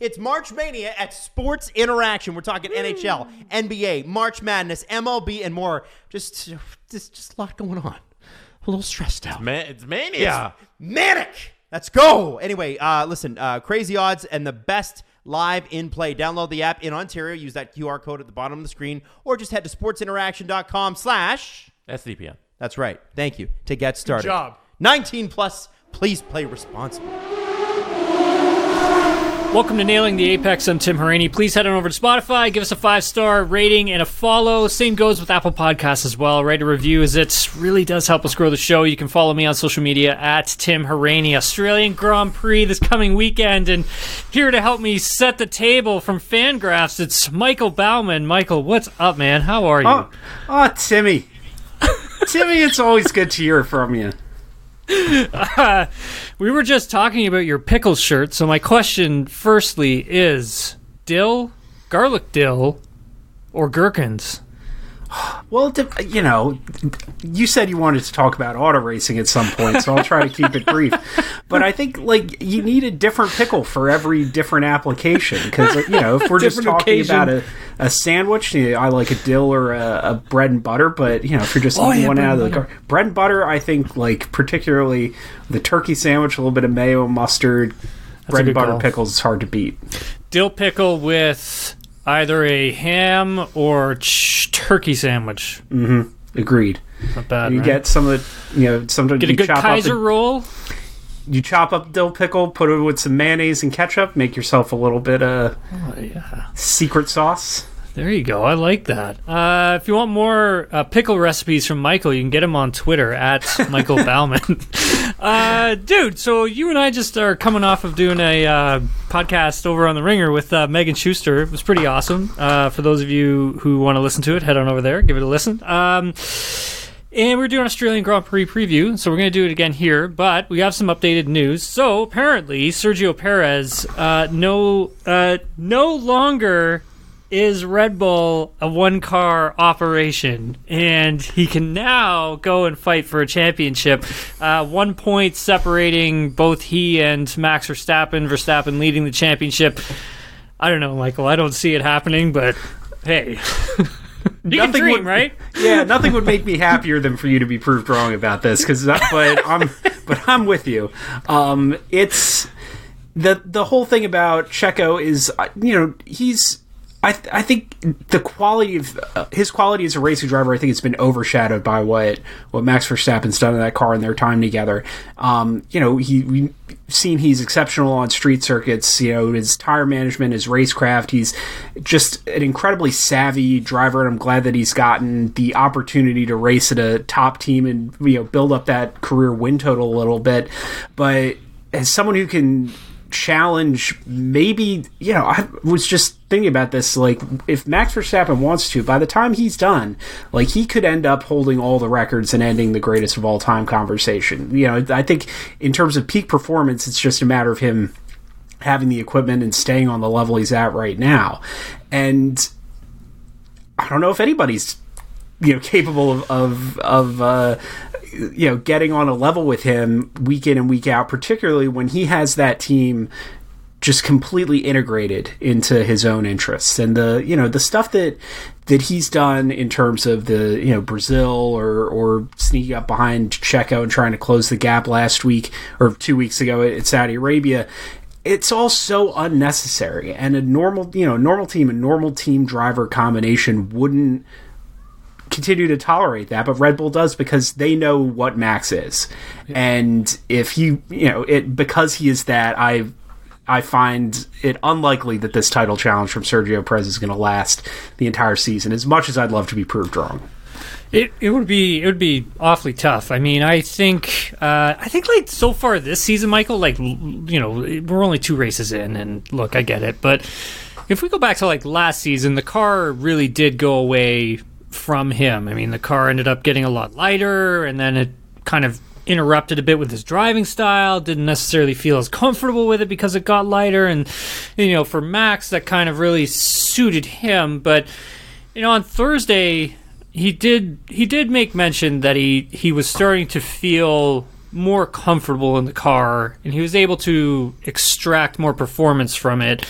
It's March Mania at Sports Interaction. We're talking NHL, NBA, March Madness, MLB, and more. Just, just, just a lot going on. A little stressed out. Man, it's mania. Manic. Let's go. Anyway, uh, listen, uh, crazy odds and the best live in play. Download the app in Ontario. Use that QR code at the bottom of the screen, or just head to sportsinteraction.com slash. SDPN. That's right. Thank you to get started. Good job. 19 plus. Please play responsibly. Welcome to Nailing the Apex. I'm Tim Hauraney. Please head on over to Spotify, give us a five star rating and a follow. Same goes with Apple Podcasts as well. Write a review as it really does help us grow the show. You can follow me on social media at Tim Hauraney. Australian Grand Prix this coming weekend, and here to help me set the table from Fangraphs, it's Michael Baumann. Michael, what's up, man? How are you? Oh, oh Timmy. Timmy, it's always good to hear from you. We were just talking about your pickle shirt, so my question firstly is dill, garlic dill, or gherkins? Well, you know, you said you wanted to talk about auto racing at some point, so I'll try to keep it brief. But I think like you need a different pickle for every different application because you know if we're just talking occasion. about a, a sandwich, you know, I like a dill or a, a bread and butter. But you know if you're just Oh, eating yeah, one out of the and gar- bread and butter, I think like particularly the turkey sandwich, a little bit of mayo, mustard, bread and butter call. pickles is hard to beat. Dill pickle with either a ham or ch- turkey sandwich. Mm-hmm. Agreed. Not bad. You right? get some of the, you know, sometimes Get a you good chop Kaiser up the- roll. you chop up dill pickle, put it with some mayonnaise and ketchup, make yourself a little bit of Oh, yeah. secret sauce. There you go. I like that. Uh, if you want more uh, pickle recipes from Michael, you can get him on Twitter at Michael Baumann. uh, dude, so you and I just are coming off of doing a uh, podcast over on the Ringer with uh, Megan Schuster. It was pretty awesome. Uh, for those of you who want to listen to it, head on over there, give it a listen. Um, and we're doing Australian Grand Prix preview, so we're going to do it again here. But we have some updated news. So apparently, Sergio Perez uh, no uh, no longer is Red Bull a one car operation, and he can now go and fight for a championship. Uh, one point separating both he and Max Verstappen. Verstappen leading the championship. I don't know, Michael. I don't see it happening, but hey. You can Nothing dream, would- right? Yeah, nothing would make me happier than for you to be proved wrong about this. Because, but I'm, but I'm with you. Um, it's the the whole thing about Checo is, uh, you know, he's. I, th- I think the quality of uh, his quality as a racing driver, I think it's been overshadowed by what what Max Verstappen's done in that car in their time together. Um, you know, he we've seen he's exceptional on street circuits. You know, his tire management, his racecraft. He's just an incredibly savvy driver, and I'm glad that he's gotten the opportunity to race at a top team and you know build up that career win total a little bit. But as someone who can challenge maybe you know i was just thinking about this like if max verstappen wants to by the time he's done like he could end up holding all the records and ending the greatest of all time conversation. You know i think in terms of peak performance it's just a matter of him having the equipment and staying on the level he's at right now. And i don't know if anybody's you know capable of of, of uh, you know getting on a level with him week in and week out particularly when he has that team just completely integrated into his own interests. And the you know the stuff that that he's done in terms of the you know Brazil or or sneaking up behind Checo and trying to close the gap last week or 2 weeks ago at Saudi Arabia it's all so unnecessary. And a normal you know normal team a normal team driver combination wouldn't continue to tolerate that, but Red Bull does because they know what Max is, and if he, you know, it because he is that, I, I find it unlikely that this title challenge from Sergio Perez is going to last the entire season. As much as I'd love to be proved wrong. It, it would be it would be awfully tough. I mean, I think uh, I think like so far this season, Michael, like you know, we're only two races in, and look, I get it, but if we go back to like last season, the car really did go away from him. I mean, the car ended up getting a lot lighter, and then it kind of interrupted a bit with his driving style. Didn't necessarily feel as comfortable with it because it got lighter, and you know, for Max, that kind of really suited him. But you know, on Thursday, he did he did make mention that he he was starting to feel more comfortable in the car and he was able to extract more performance from it.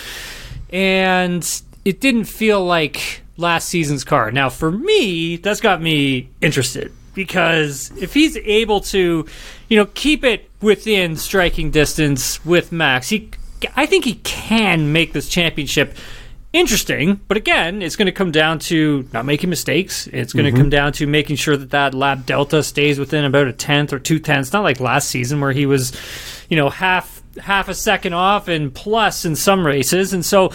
And it didn't feel like last season's car. Now, for me, that's got me interested because if he's able to, you know, keep it within striking distance with Max, he, I think he can make this championship interesting. But again, it's going to come down to not making mistakes. It's going to mm-hmm. come down to making sure that that lap delta stays within about a tenth or two tenths. Not like last season where he was, you know, half half a second off and plus in some races. And so,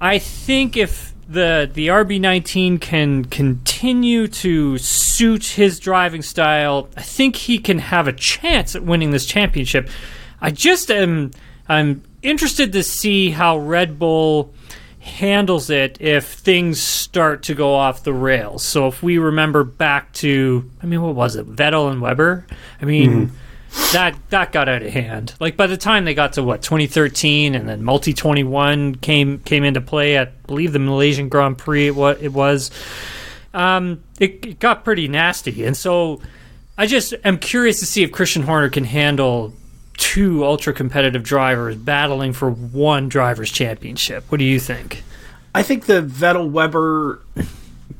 I think if the the RB19 can continue to suit his driving style, I think he can have a chance at winning this championship. I just am I'm interested to see how Red Bull handles it if things start to go off the rails. So if we remember back to I mean what was it? Vettel and Webber? I mean mm-hmm. That that got out of hand. Like by the time they got to what 2013 and then Multi 21 came came into play at I believe the Malaysian Grand Prix what it was um it, it got pretty nasty. And so I just am curious to see if Christian Horner can handle two ultra competitive drivers battling for one driver's championship. What do you think? I think the Vettel Webber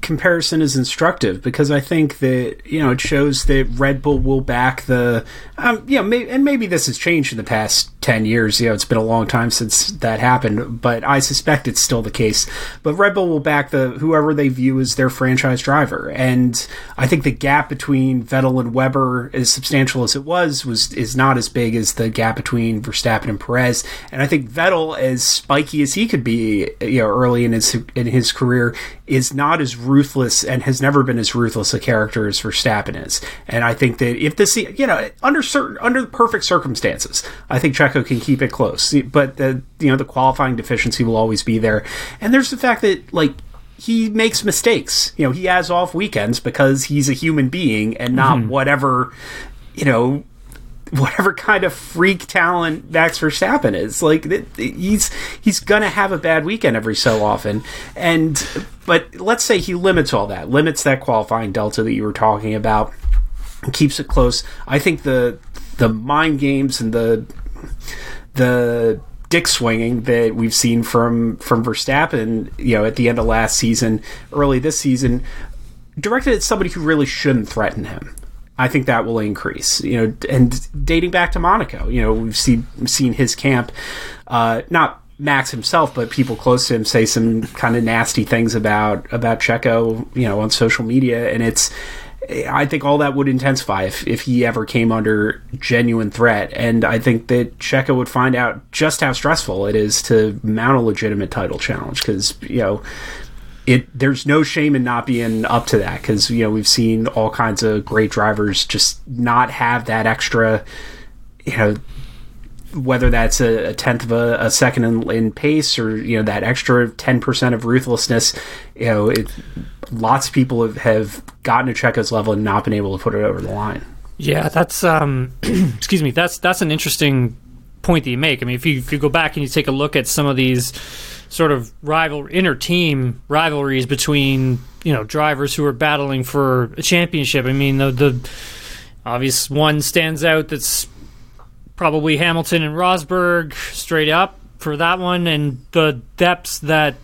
comparison is instructive because I think that you know it shows that Red Bull will back the um, you know may, and maybe this has changed in the past 10 years. You know it's been a long time since that happened but I suspect it's still the case. But Red Bull will back the whoever they view as their franchise driver. And I think the gap between Vettel and Webber as substantial as it was was is not as big as the gap between Verstappen and Perez. And I think Vettel as spiky as he could be you know early in his in his career is not as ruthless and has never been as ruthless a character as Verstappen is. And I think that if this, you know, under certain, under perfect circumstances, I think Can keep it close. But the, you know, the qualifying deficiency will always be there. And there's the fact that, like, he makes mistakes. You know, he has off weekends because he's a human being and not mm-hmm. whatever, you know, whatever kind of freak talent Max Verstappen is. Like he's he's gonna have a bad weekend every so often, and but let's say he limits all that, limits that qualifying delta that you were talking about, keeps it close. I think the the mind games and the the dick swinging that we've seen from from Verstappen, you know, at the end of last season, early this season, directed at somebody who really shouldn't threaten him. I think that will increase. You know, and dating back to Monaco, you know, we've seen seen his camp, uh, not Max himself, but people close to him say some kind of nasty things about about Checo, you know, on social media, and it's. I think all that would intensify if, if he ever came under genuine threat. And I think that Checo would find out just how stressful it is to mount a legitimate title challenge because, you know, it there's no shame in not being up to that because you know we've seen all kinds of great drivers just not have that extra you know whether that's a, a tenth of a, a second in, in, pace or you know that extra 10% of ruthlessness you know it, lots of people have, have gotten to Checo's level and not been able to put it over the line yeah that's um excuse me that's that's an interesting point that you make i mean if you, if you go back and you take a look at some of these sort of rival inner team rivalries between you know drivers who are battling for a championship. I mean, the the obvious one stands out. That's probably Hamilton and Rosberg straight up for that one, and the depths that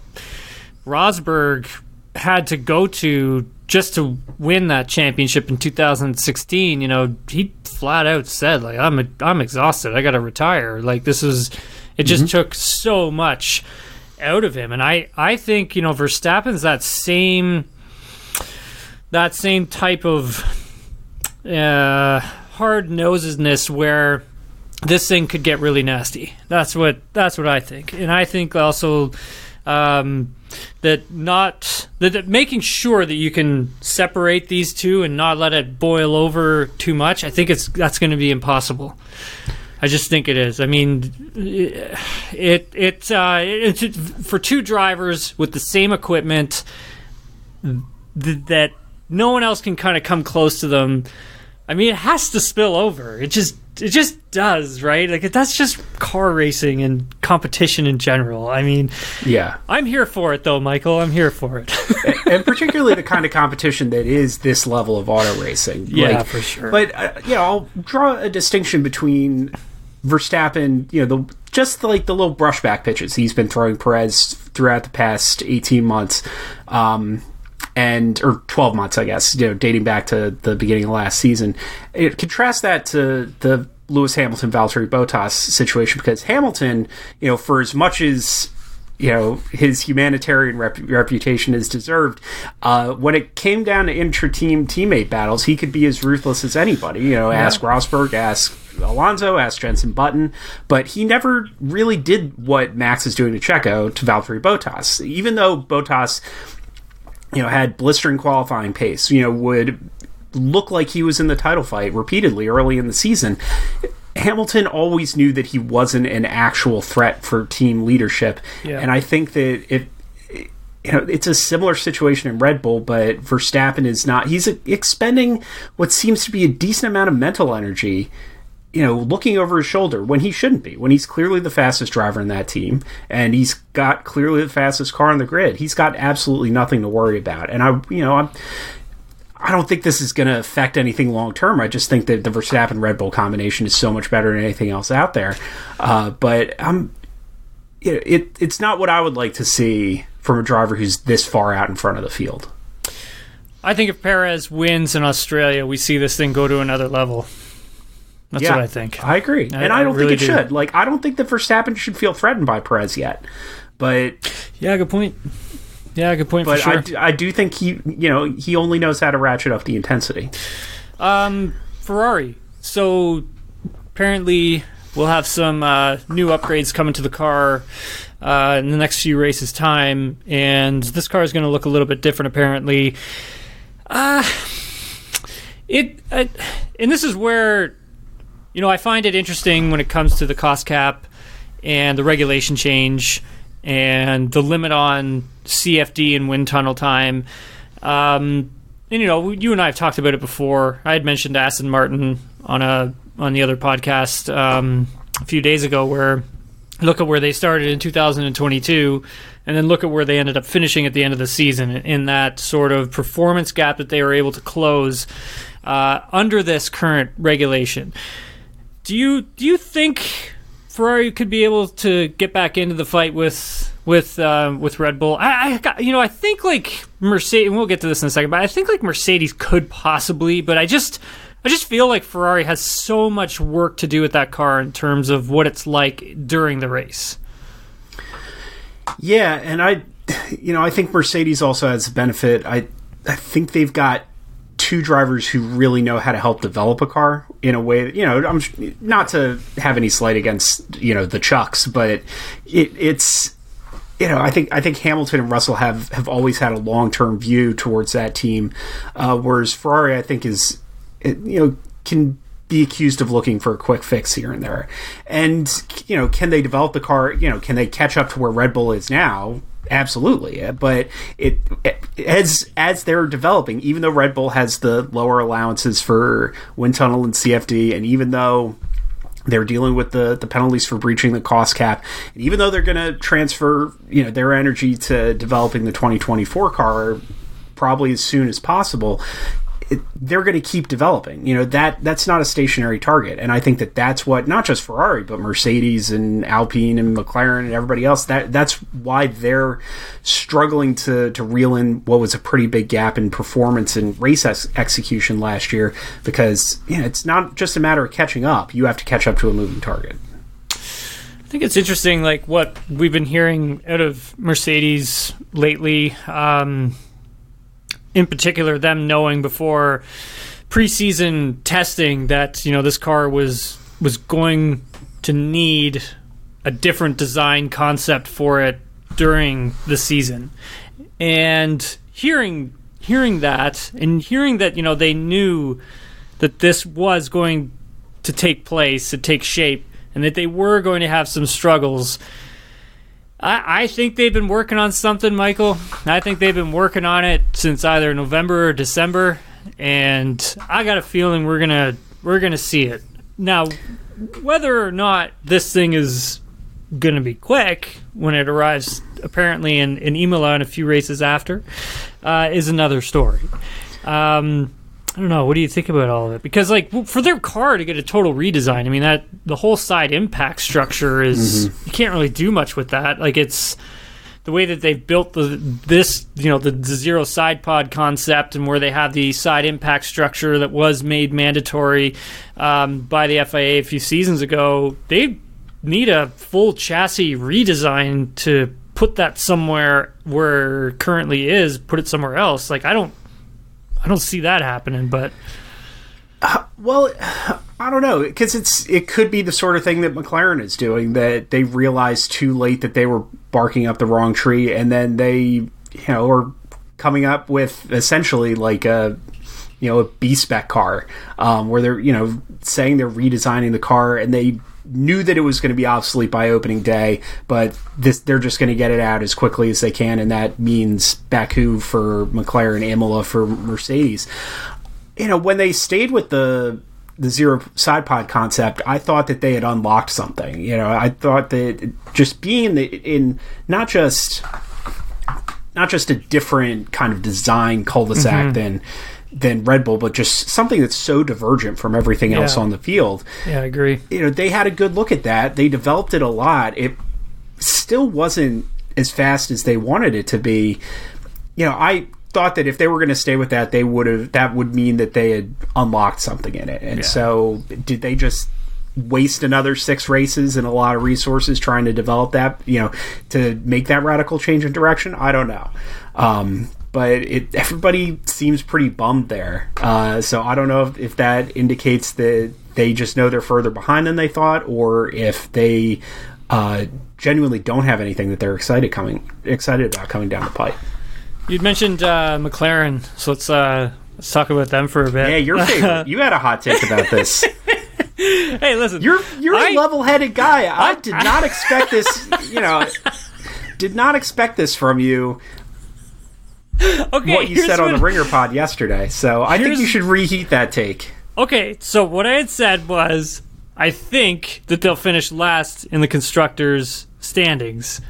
Rosberg had to go to just to win that championship in 2016. You know, he flat out said like, "I'm I'm exhausted. I got to retire." Like this is. It just mm-hmm. took so much out of him. And I, I think, you know, Verstappen's that same that same type of uh, hard nosedness where this thing could get really nasty. That's what that's what I think. And I think also um, that not that, that, making sure that you can separate these two and not let it boil over too much. I think it's that's going to be impossible. I just think it is. I mean, it it, uh, it for two drivers with the same equipment th- that no one else can kind of come close to them. I mean, it has to spill over. It just it just does, right? Like that's just car racing and competition in general. I mean, yeah, I'm here for it though, Michael. I'm here for it. and particularly the kind of competition that is this level of auto racing. Yeah, like, for sure. But uh, yeah, I'll draw a distinction between Verstappen, you know, the just like the little brushback pitches he's been throwing Perez throughout the past 18 months. Um, and or 12 months, I guess, you know, dating back to the beginning of last season. It contrast that to the Lewis Hamilton, Valtteri Bottas situation because Hamilton, you know, for as much as you know his humanitarian rep- reputation is deserved. Uh, when it came down to intra-team teammate battles, he could be as ruthless as anybody. You know, yeah. ask Rosberg, ask Alonso, ask Jenson Button, but he never really did what Max is doing to Checo to Valtteri Bottas. Even though Bottas, you know, had blistering qualifying pace, you know, would look like he was in the title fight repeatedly early in the season. Hamilton always knew that he wasn't an actual threat for team leadership, yeah. and I think that if you know, it's a similar situation in Red Bull, but Verstappen is not. He's expending what seems to be a decent amount of mental energy, you know, looking over his shoulder when he shouldn't be. When he's clearly the fastest driver in that team, and he's got clearly the fastest car on the grid, he's got absolutely nothing to worry about. And I, you know, I'm I don't think this is going to affect anything long term. I just think that the Verstappen Red Bull combination is so much better than anything else out there. Uh, but I'm, it, it, it's not what I would like to see from a driver who's this far out in front of the field. I think if Perez wins in Australia, we see this thing go to another level. That's yeah, what I think. I agree, I, and I don't really think it do. should. Like, I don't think that Verstappen should feel threatened by Perez yet. But yeah, good point. Yeah, good point. But sure. I, I do think he, you know, he only knows how to ratchet up the intensity. Um, Ferrari. So apparently, we'll have some uh, new upgrades coming to the car uh, in the next few races' time, and this car is going to look a little bit different. Apparently, uh, it, uh, and this is where, you know, I find it interesting when it comes to the cost cap and the regulation change and the limit on CFD and wind tunnel time. Um, and you know, you and I have talked about it before. I had mentioned Aston Martin on a on the other podcast um, a few days ago, where look at where they started in 2022, and then look at where they ended up finishing at the end of the season in that sort of performance gap that they were able to close uh, under this current regulation. Do you do you think Ferrari could be able to get back into the fight with with uh, with Red Bull. I, I got, you know I think like Mercedes. We'll get to this in a second, but I think like Mercedes could possibly. But I just I just feel like Ferrari has so much work to do with that car in terms of what it's like during the race. Yeah, and I, you know, I think Mercedes also has a benefit. I I think they've got two drivers who really know how to help develop a car in a way that, you know I'm not to have any slight against you know the Chucks, but it, it's you know, I think I think Hamilton and Russell have have always had a long term view towards that team, uh, whereas Ferrari, I think, is you know can be accused of looking for a quick fix here and there. And you know, can they develop the car? You know, can they catch up to where Red Bull is now? Absolutely, uh, but it, it as as they're developing, even though Red Bull has the lower allowances for wind tunnel and CFD, and even though they're dealing with the, the penalties for breaching the cost cap. And even though they're going to transfer, you know, their energy to developing the 2024 car probably as soon as possible, it, they're going to keep developing. You know that that's not a stationary target, and I think that that's what not just Ferrari but Mercedes and Alpine and McLaren and everybody else that that's why they're struggling to to reel in what was a pretty big gap in performance and race ex- execution last year because you know, it's not just a matter of catching up; you have to catch up to a moving target. I think it's interesting, like what we've been hearing out of Mercedes lately. Um, in particular them knowing before preseason testing that you know this car was was going to need a different design concept for it during the season. And hearing hearing that and hearing that you know they knew that this was going to take place to take shape and that they were going to have some struggles I, I think they've been working on something, Michael. I think they've been working on it since either November or December, and I got a feeling we're gonna we're gonna see it now. Whether or not this thing is gonna be quick when it arrives, apparently in in Imola and a few races after, uh, is another story. Um, I don't know. What do you think about all of it? Because like for their car to get a total redesign, I mean that the whole side impact structure is you can't really do much with that. Like it's the way that they've built the this you know the, the zero side pod concept and where they have the side impact structure that was made mandatory um, by the FIA a few seasons ago. They need a full chassis redesign to put that somewhere where it currently is. Put it somewhere else. Like I don't I don't see that happening, but Well, I don't know because it's it could be the sort of thing that McLaren is doing that they realized too late that they were barking up the wrong tree, and then they you know are coming up with essentially like a you know a B spec car um, where they're you know saying they're redesigning the car and they knew that it was going to be obsolete by opening day, but this they're just going to get it out as quickly as they can, and that means Baku for McLaren, and Imola for Mercedes you know, when they stayed with the the zero side pod concept, I thought that they had unlocked something. You know, I thought that just being in, the, in not just not just a different kind of design cul-de-sac mm-hmm. than than Red Bull, but just something that's so divergent from everything else on the field. yeah, I agree. You know, they had a good look at that. They developed it a lot. It still wasn't as fast as they wanted it to be. You know, I thought that if they were going to stay with that, they would have. That would mean that they had unlocked something in it. And so, did they just waste another six races and a lot of resources trying to develop that? You know, to make that radical change in direction? I don't know. Um, but it everybody seems pretty bummed there. Uh, so I don't know if, if that indicates that they just know they're further behind than they thought, or if they uh, genuinely don't have anything that they're excited coming excited about coming down the pipe. You'd mentioned uh, McLaren, so let's uh, let's talk about them for a bit. Yeah, your favorite. you had a hot take about this. hey, listen, You're you're I- a level-headed guy. I did not expect this. You know, did not expect this from you. okay, What you said on the Ringer Pod yesterday. So I think you should reheat that take. Okay, so what I had said was I think that they'll finish last in the constructors' standings,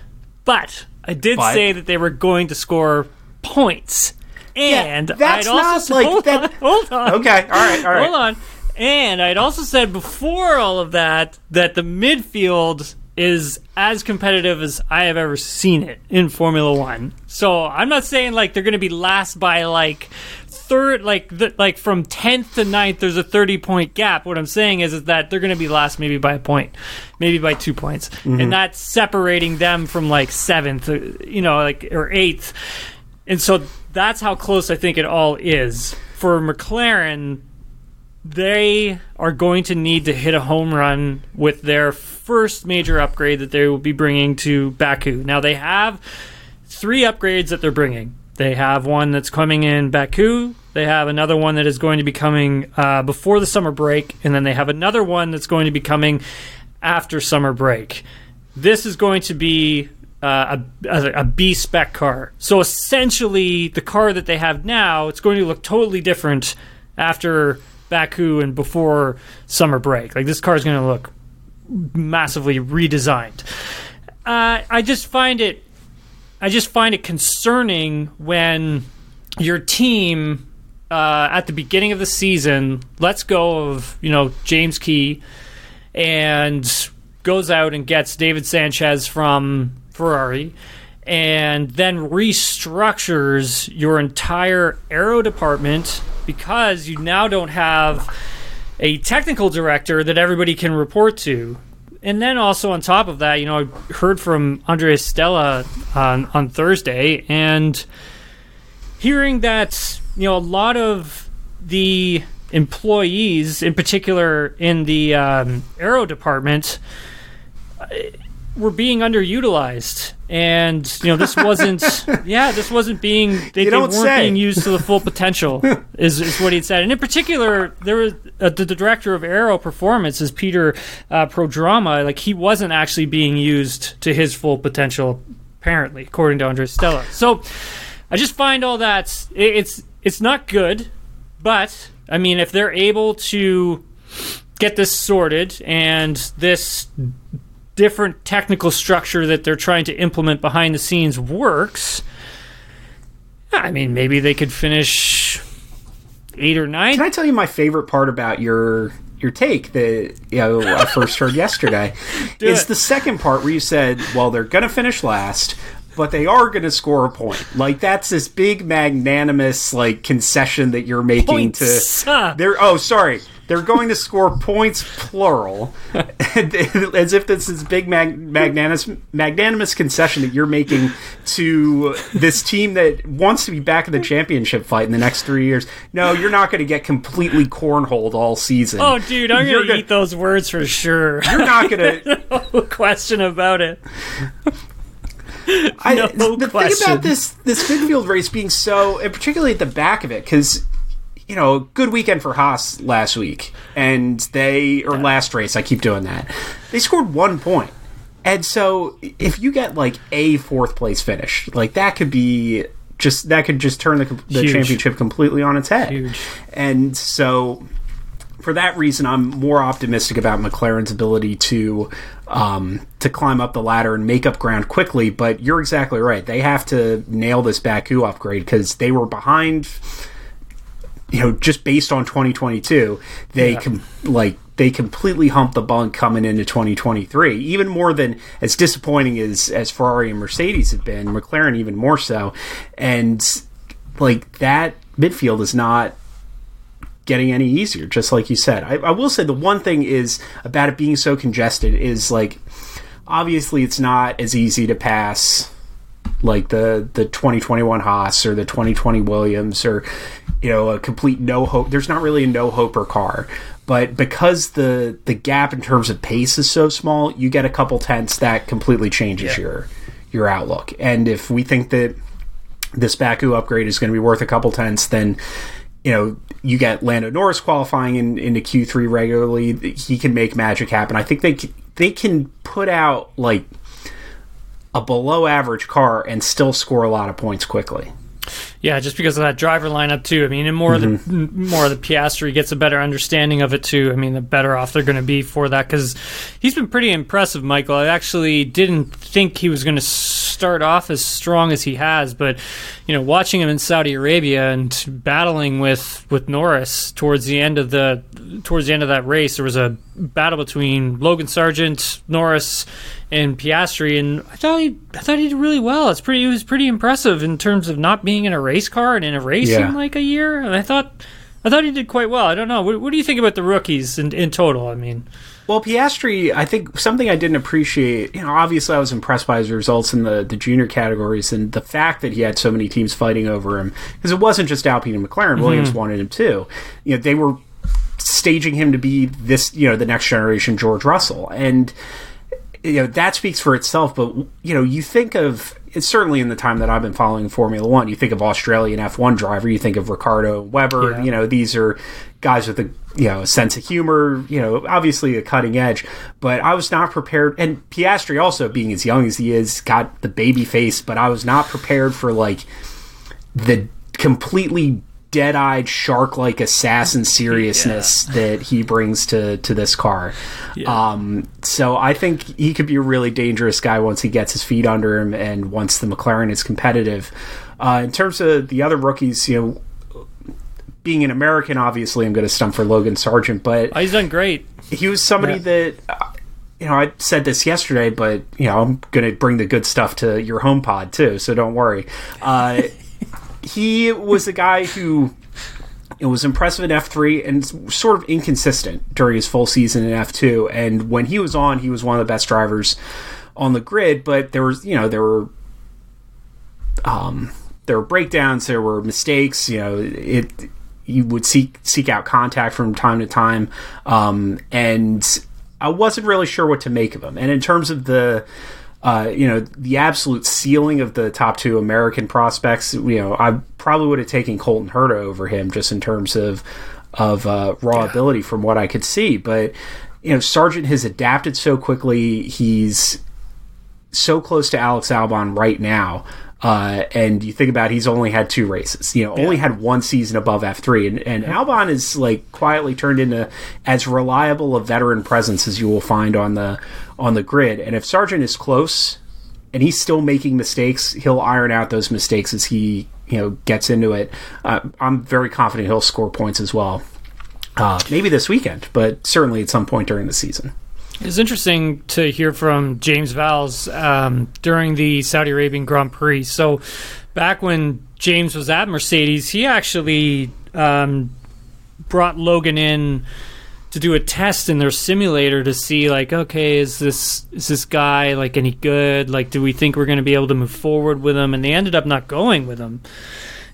but I did But- say that they were going to score points. And that's I'd also not like hold that- On, hold on. Okay, all right, all right. Hold on. And I'd also said before all of that that the midfield is as competitive as I have ever seen it in Formula One. So I'm not saying like they're going to be last by like third, like the, like from tenth to 9th, There's a 30 point gap. What I'm saying is, is that they're going to be last maybe by a point, maybe by two points, and that's separating them from like seventh, uh, you know, like or eighth. And so that's how close I think it all is for McLaren they are going to need to hit a home run with their first major upgrade that they will be bringing to Baku. Now, they have three upgrades that they're bringing. They have one that's coming in Baku. They have another one that is going to be coming uh, before the summer break, and then they have another one that's going to be coming after summer break. This is going to be uh, a, a, B spec car. So essentially, the car that they have now, it's going to look totally different after Baku and before summer break. Like this car is going to look massively redesigned. Uh, I just find it, I just find it concerning when your team uh, at the beginning of the season lets go of you know James Key and goes out and gets David Sanchez from Ferrari and then restructures your entire aero department because you now don't have a technical director that everybody can report to. And then also on top of that, you know, I heard from Andrea Stella on, on Thursday and hearing that, you know, a lot of the employees, in particular in the um, aero department, were being underutilized. And you know this wasn't, yeah, this wasn't being they, they weren't say. being used to the full potential, is, is what he said. And in particular, there was uh, the, the director of Aero Performance is Peter uh, Prodromou. Like he wasn't actually being used to his full potential, apparently, according to Andrea Stella. So I just find all that it, it's it's not good but I mean, if they're able to get this sorted and this different technical structure that they're trying to implement behind the scenes works, I mean, maybe they could finish eight or nine. Can I tell you my favorite part about your your take that you know I first heard yesterday is it. the second part where you said, "Well, they're going to finish last." But they are going to score a point. Like that's this big magnanimous like concession that you're making Points. to. They're oh sorry, they're going to score points plural, as if this is big mag- magnanimous magnanimous concession that you're making to this team that wants to be back in the championship fight in the next three years. No, you're not going to get completely cornholed all season. Oh, dude, I'm gonna eat those words for sure. You're not going to. no question about it. I, No the thing about this this midfield race being so, and particularly at the back of it, because you know, good weekend for Haas last week, and they or last race. I keep doing that. They scored one point, and so if you get like a fourth place finish, like that could be just that could just turn the, the championship completely on its head. Huge. And so for that reason, I'm more optimistic about McLaren's ability to um, to climb up the ladder and make up ground quickly. But you're exactly right; they have to nail this Baku upgrade because they were behind. You know, just based on 2022, they Yeah. com- like they completely humped the bunk coming into 2023. Even more than as disappointing as as Ferrari and Mercedes have been, McLaren even more so. And like that midfield is not getting any easier, just like you said. I, I will say the one thing is about it being so congested is like obviously it's not as easy to pass like the the 2021 Haas or the 2020 Williams or you know a complete no hope. There's not really a no hope or car, but because the the gap in terms of pace is so small, you get a couple tenths that completely changes your your outlook. And if we think that this Baku upgrade is going to be worth a couple tenths, then you know you get Lando Norris qualifying in, into Q3 regularly. He can make magic happen. I think they c- they can put out like a below average car and still score a lot of points quickly. Yeah, just because of that driver lineup too. I mean, and more of the mm-hmm. more of the Piastri gets a better understanding of it too. I mean, the better off they're going to be for that because he's been pretty impressive, Michael. I actually didn't think he was going to start off as strong as he has, but you know, watching him in Saudi Arabia and battling with with Norris towards the end of the towards the end of that race, there was a battle between Logan Sargeant, Norris, and Piastri, and I thought he I thought he did really well. It's pretty it was pretty impressive in terms of not being in a race car and in a race Yeah. in like a year. And I thought I thought he did quite well. I don't know. What, what do you think about the rookies in, in total? I mean, Well, Piastri, I think something I didn't appreciate, you know, obviously I was impressed by his results in the, the junior categories and the fact that he had so many teams fighting over him. Because it wasn't just Alpine and McLaren, mm-hmm. Williams wanted him too. You know, they were staging him to be this, you know, the next generation George Russell. And, you know, that speaks for itself. But, you know, you think of, it's certainly in the time that I've been following Formula One, you think of Australian F1 driver, you think of Ricciardo Webber, Yeah. you know, these are guys with a you know a sense of humor you know obviously a cutting edge but i was not prepared and piastri also being as young as he is got the baby face but i was not prepared for like the completely dead-eyed shark-like assassin seriousness that he brings to to this car um so i think he could be a really dangerous guy once he gets his feet under him and once the mclaren is competitive uh, in terms of the other rookies you know being an American, obviously, I'm going to stump for Logan Sargeant, but oh, he's done great. he was somebody Yeah. that, uh, you know, I said this yesterday, but, you know, I'm going to bring the good stuff to your home pod, too, so don't worry. Uh, he was a guy who it was impressive in F3 and sort of inconsistent during his full season in F2. And when he was on, he was one of the best drivers on the grid, but there was, you know, there were um, there were breakdowns, there were mistakes. You know, it you would seek seek out contact from time to time, um, and I wasn't really sure what to make of him. And in terms of the uh, you know the absolute ceiling of the top two American prospects, you know, I probably would have taken Colton Herta over him just in terms of of uh, raw ability from what I could see. But you know, Sargeant has adapted so quickly. He's so close to Alex Albon right now. Uh, and you think about it, he's only had two races, you know, only had one season above F3. And, and Albon is like quietly turned into as reliable a veteran presence as you will find on the on the grid. And if Sargeant is close and he's still making mistakes, he'll iron out those mistakes as he you know gets into it. Uh, I'm very confident he'll score points as well. Uh, maybe this weekend, but certainly at some point during the season. It's interesting to hear from James Vowles um, during the Saudi Arabian Grand Prix. So, back when James was at Mercedes, he actually um, brought Logan in to do a test in their simulator to see like okay is this is this guy like any good? Like do we think we're going to be able to move forward with him? And they ended up not going with him.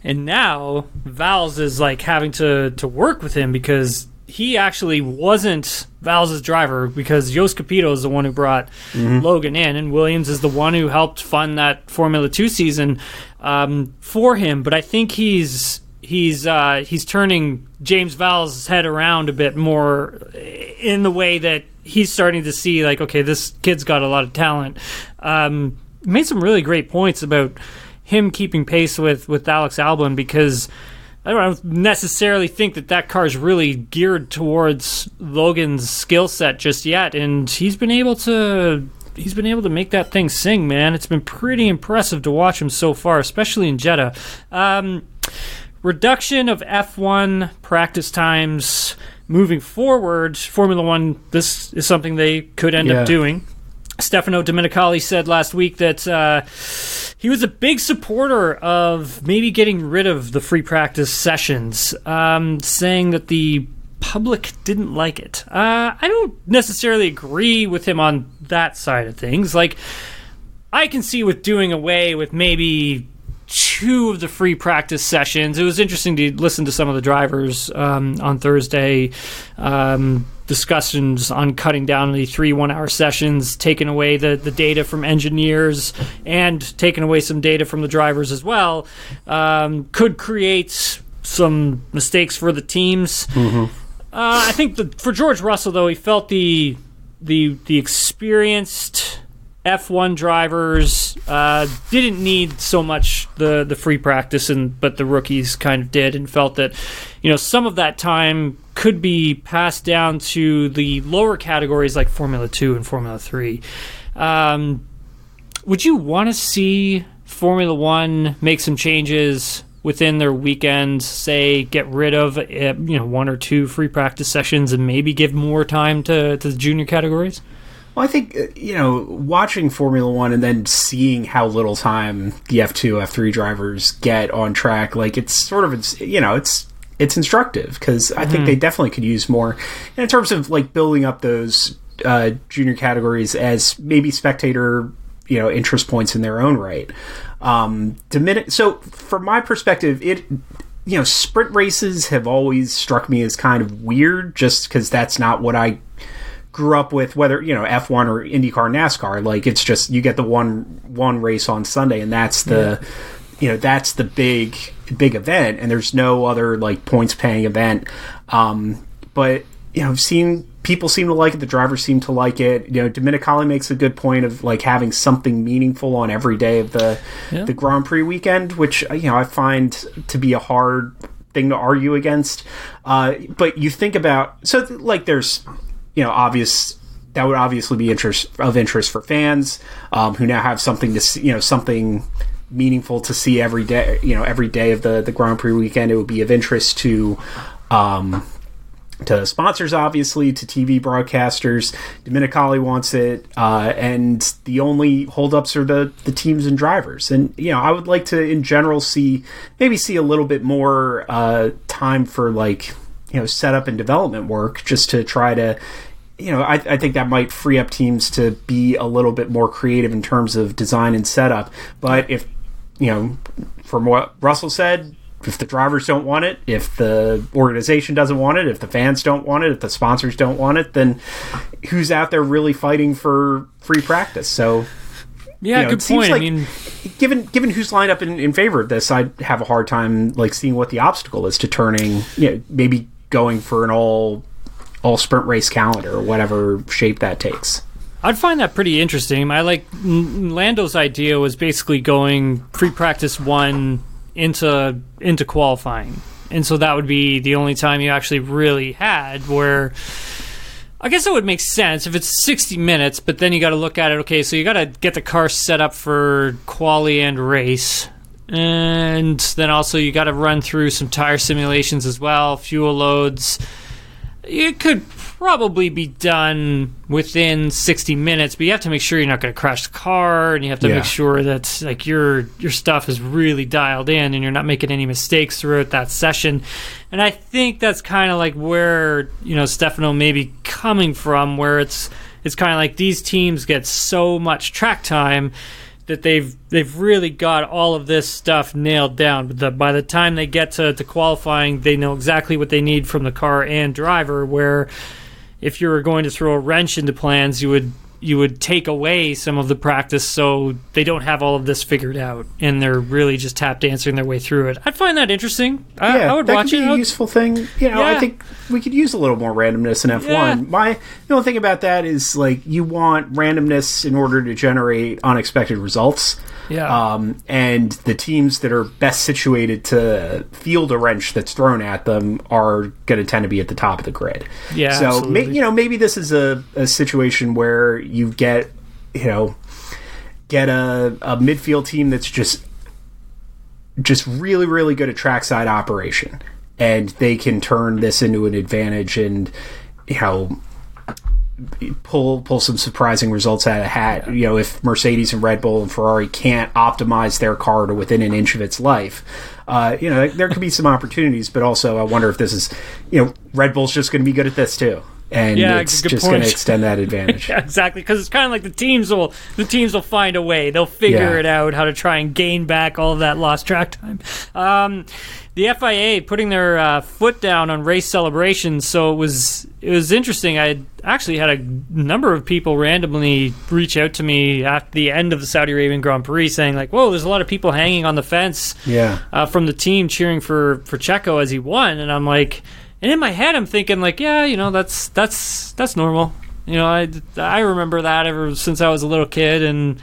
And now Vowles is like having to to work with him because he actually wasn't Vowles' driver because Jost Capito is the one who brought Logan in, and Williams is the one who helped fund that Formula Two season um, for him. But I think he's he's uh, he's turning James Vowles' head around a bit more in the way that he's starting to see like, okay, this kid's got a lot of talent. Um, made some really great points about him keeping pace with with Alex Albon because. I don't necessarily think that that car is really geared towards Logan's skill set just yet, and he's been able to he's been able to make that thing sing, man. It's been pretty impressive to watch him so far, especially in Jeddah. Um, reduction of F1 practice times moving forward. Formula One, this is something they could end Yeah. up doing. Stefano Domenicali said last week that uh, he was a big supporter of maybe getting rid of the free practice sessions, um, saying that the public didn't like it. Uh, I don't necessarily agree with him on that side of things. Like, I can see with doing away with maybe two of the free practice sessions. It was interesting to listen to some of the drivers um, on Thursday. Um, discussions on cutting down the three one hour sessions, taking away the, the data from engineers, and taking away some data from the drivers as well, um, could create some mistakes for the teams. Uh, I think the, for George Russell, though, he felt the the the experienced F1 drivers uh, didn't need so much the the free practice, and but the rookies kind of did, and felt that you know some of that time could be passed down to the lower categories like Formula Two and Formula Three. Um, would you want to see Formula One make some changes within their weekends? Say, get rid of uh, you know one or two free practice sessions, and maybe give more time to, to the junior categories. Well, I think uh, you know, watching Formula One and then seeing how little time the F two, F three drivers get on track, like it's sort of it's you know, it's it's instructive because I think they definitely could use more in terms of like building up those uh, junior categories as maybe spectator you know interest points in their own right. Um, diminish. So from my perspective, it you know sprint races have always struck me as kind of weird, just because that's not what I grew up with whether you know F1 or IndyCar NASCAR like it's just you get the one one race on Sunday and that's the you know that's the big big event and there's no other like points paying event. Um but you know I've seen people seem to like it. The drivers seem to like it. You know Domenicali makes a good point of like having something meaningful on every day of the Yeah. the Grand Prix weekend which you know I find to be a hard thing to argue against. Uh but you think about so like there's you know, obvious that would obviously be interest of interest for fans um, who now have something to see, you know something meaningful to see every day. You know, every day of the the Grand Prix weekend, it would be of interest to. Um, to sponsors, obviously, to TV broadcasters. Domenicali wants it, uh, and the only holdups are the, the teams and drivers. And you know, I would like to, in general, see maybe see a little bit more uh, time for like you know setup and development work, just to try to. You know, I, I think that might free up teams to be a little bit more creative in terms of design and setup. But if you know, from what Russell said, if the drivers don't want it, if the organization doesn't want it, if the fans don't want it, if the sponsors don't want it, then who's out there really fighting for free practice? So, Yeah, you know, good point. like- I mean, given given who's lined up in, in favor of this, I'd have a hard time like seeing what the obstacle is to turning, you know, maybe going for an all all sprint race calendar whatever shape that takes. I'd find that pretty interesting. I like Lando's idea was basically going pre practice one into into qualifying, and so that would be the only time you actually really had where. I guess it would make sense if it's 60 minutes, but then you got to look at it. Okay, so you got to get the car set up for quali and race, and then also you got to run through some tire simulations as well, fuel loads. It could probably be done within 60 minutes, but you have to make sure you're not going to crash the car, and you have to Yeah. make sure that like your your stuff is really dialed in, and you're not making any mistakes throughout that session. And I think that's kind of like where you know Stefano may be coming from, where it's it's kind of like these teams get so much track time that they've they've really got all of this stuff nailed down. But the, by the time they get to, to qualifying, they know exactly what they need from the car and driver. Where if you were going to throw a wrench into plans, you would you would take away some of the practice so they don't have all of this figured out and they're really just tap dancing their way through it. I'd find that interesting. I, yeah, I would that watch could be I a useful thing. You know, I think we could use a little more randomness in F1. Yeah. My the only thing about that is like you want randomness in order to generate unexpected results. Yeah. Um, and the teams that are best situated to field a wrench that's thrown at them are going to tend to be at the top of the grid. Yeah, So absolutely. you know maybe this is a, a situation where you get you know get a, a midfield team that's just just really really good at trackside operation and they can turn this into an advantage and you know pull pull some surprising results out of hat you know if mercedes and red bull and ferrari can't optimize their car to within an inch of its life uh, you know there could be some opportunities but also i wonder if this is you know red bull's just going to be good at this too and Yeah, it's just going to extend that advantage Yeah, exactly. Because it's kind of like the teams will the teams will find a way. They'll figure Yeah. it out how to try and gain back all of that lost track time. Um, the FIA putting their uh, foot down on race celebrations, so it was it was interesting. I actually had a number of people randomly reach out to me at the end of the Saudi Arabian Grand Prix, saying like, "Whoa, there's a lot of people hanging on the fence." yeah uh, from the team cheering for for Checo as he won, and I'm like, and in my head I'm thinking like, yeah, you know, that's that's that's normal. You know, I I remember that ever since I was a little kid, and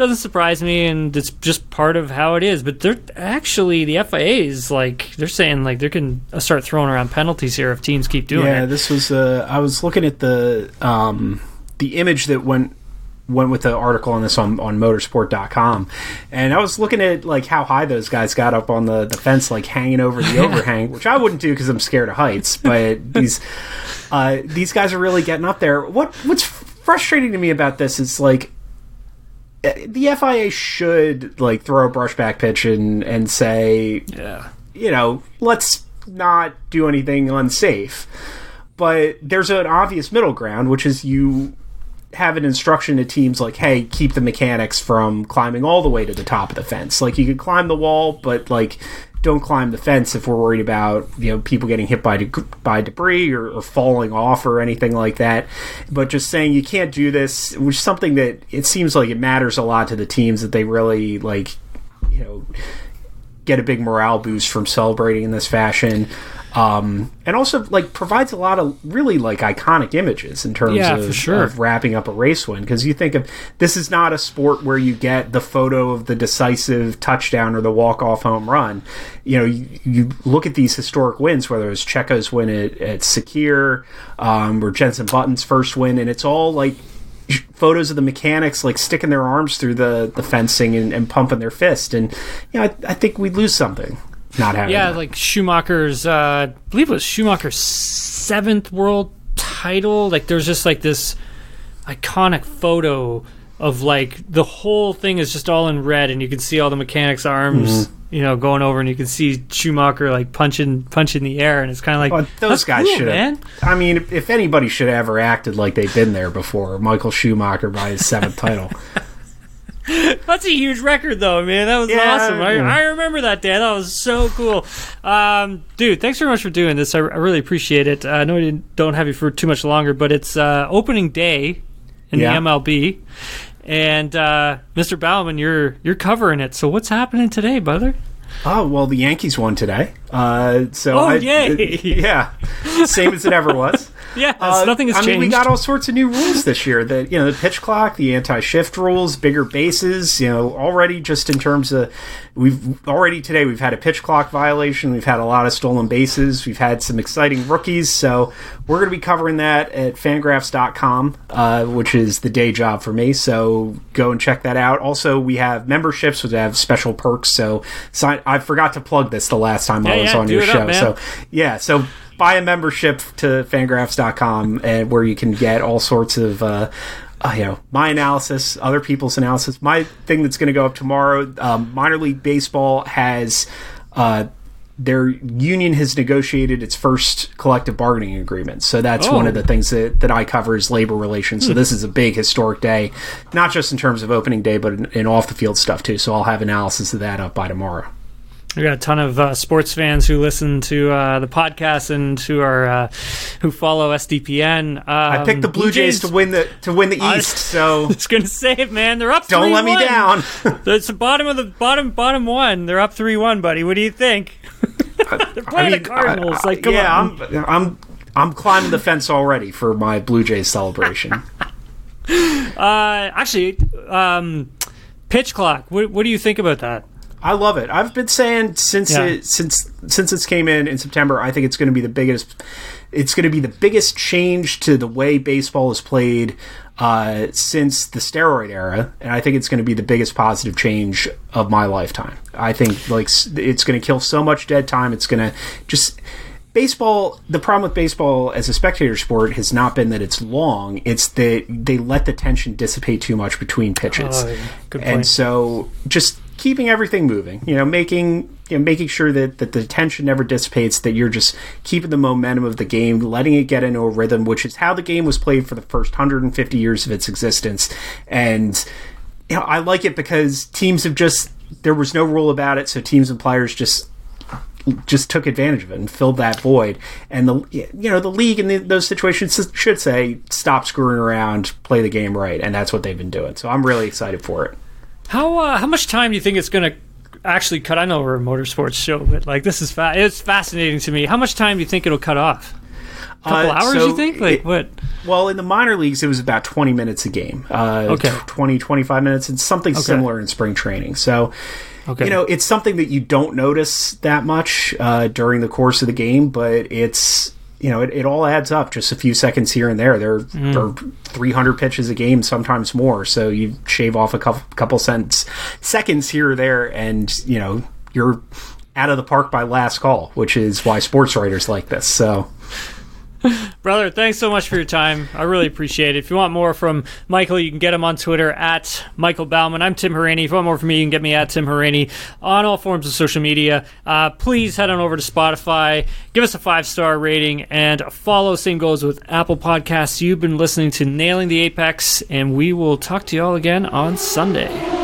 doesn't surprise me, and it's just part of how it is. But they're actually the FIA is like they're saying like they can start throwing around penalties here if teams keep doing yeah, it. Yeah, this was. Uh, I was looking at the um, the image that went went with the article on this on, on motorsport.com and i was looking at like how high those guys got up on the, the fence like hanging over the overhang which i wouldn't do because i'm scared of heights but these uh, these guys are really getting up there what what's frustrating to me about this is like the FIA should like throw a brushback pitch and and say Yeah. you know, let's not do anything unsafe. But there's an obvious middle ground, which is you have an instruction to teams like, hey, keep the mechanics from climbing all the way to the top of the fence. Like, you can climb the wall, but like, don't climb the fence if we're worried about you know people getting hit by de- by debris or, or falling off or anything like that. But just saying you can't do this, which is something that it seems like it matters a lot to the teams that they really like, you know, get a big morale boost from celebrating in this fashion. Um, and also like provides a lot of really like iconic images in terms Yeah, of, sure. of wrapping up a race win because you think of this is not a sport where you get the photo of the decisive touchdown or the walk off home run. You know, you, you look at these historic wins, whether it was Checo's win at, at Sakhir um, or Jensen Button's first win, and it's all like photos of the mechanics like sticking their arms through the, the fencing and, and pumping their fist and you know I, I think we'd lose something not having Yeah, that. like Schumacher's, uh, I believe it was Schumacher's seventh world title. Like, there's just like this iconic photo of like the whole thing is just all in red, and you can see all the mechanics' arms, Mm-hmm. you know, going over, and you can see Schumacher like punching punching the air, and it's kind of like Well, those guys cool, should have. I mean, if, if anybody should have ever acted like they've been there before, Michael Schumacher by his seventh title. That's a huge record, though, man. That was Yeah, awesome. I. I remember that day. That was so cool. Um, dude, thanks very much for doing this. I, I really appreciate it. Uh, I know we don't have you for too much longer, but it's uh, opening day in Yeah. the MLB, and uh, Mr. Baumann, you're you're covering it. So what's happening today, brother? Oh well, the Yankees won today. Uh, so Oh, I, yay. yeah, same as it ever was. Yeah, uh, nothing has I changed. mean, we got all sorts of new rules this year. That you know the pitch clock, the anti-shift rules, bigger bases. You know, already just in terms of we've already today we've had a pitch clock violation. We've had a lot of stolen bases. We've had some exciting rookies. So we're going to be covering that at Fangraphs.com, uh, which is the day job for me. So go and check that out. Also, we have memberships which have special perks. So sign. I forgot to plug this the last time Yeah, I was yeah, on your show. up, so yeah, so buy a membership to fangraphs.com and where you can get all sorts of uh, uh, you know my analysis, other people's analysis. My thing that's going to go up tomorrow. Um, minor league baseball has. Uh, their union has negotiated its first collective bargaining agreement. So that's Oh. one of the things that, that I cover is labor relations. So this is a big historic day, not just in terms of opening day, but in, in off the field stuff too. So I'll have analysis of that up by tomorrow. We got a ton of uh, sports fans who listen to uh, the podcast and who are uh, who follow SDPN. Um, I picked the Blue Jays to win the to win the I- East. So It's gonna save, man. They're up. don't let me down. It's the bottom of the bottom bottom one. They're up three one, buddy. What do you think? They're playing the Cardinals. I- I- like, come yeah, on. I'm I'm I'm climbing the fence already for my Blue Jays celebration. Uh, actually, um, pitch clock. What, what do you think about that? I love it. I've been saying since Yeah. it since since it's came in in September. I think it's going to be the biggest. It's going to be the biggest change to the way baseball is played uh, since the steroid era, and I think it's going to be the biggest positive change of my lifetime. I think like it's going to kill so much dead time. It's going to just baseball the problem with baseball as a spectator sport has not been that it's long it's that they let the tension dissipate too much between pitches Oh, and so just keeping everything moving you know making you know, making sure that, that the tension never dissipates that you're just keeping the momentum of the game letting it get into a rhythm which is how the game was played for the first 150 years of its existence and you know, I like it because teams have just there was no rule about it, so teams and players just just took advantage of it and filled that void. And the you know the league in the, those situations should say stop screwing around, play the game right, and that's what they've been doing. So I'm really excited for it. How uh, how much time do you think it's gonna actually cut? I know we're a motorsports show, but like this is fa- it's fascinating to me. How much time do you think it'll cut off? A couple Uh, hours? so you think? Like it- what? Well, in the minor leagues, it was about 20 minutes a game. Uh, Okay. tw- 20, 25 minutes. It's something similar in spring training. So, Okay. you know, it's something that you don't notice that much uh, during the course of the game, but it's, you know, it, it all adds up just a few seconds here and there. There Mm. are 300 pitches a game, sometimes more. So you shave off a couple, couple cents, seconds here or there, and, you know, you're out of the park by last call, which is why sports writers like this. So. Brother, thanks so much for your time. I really appreciate it. If you want more from Michael, you can get him on Twitter at Michael Baumann. I'm Tim Hauraney. If you want more from me, you can get me at Tim Hauraney on all forms of social media. Uh, please head on over to Spotify, give us a five star rating, and follow. Same goes with Apple Podcasts. You've been listening to Nailing the Apex, and we will talk to you all again on Sunday.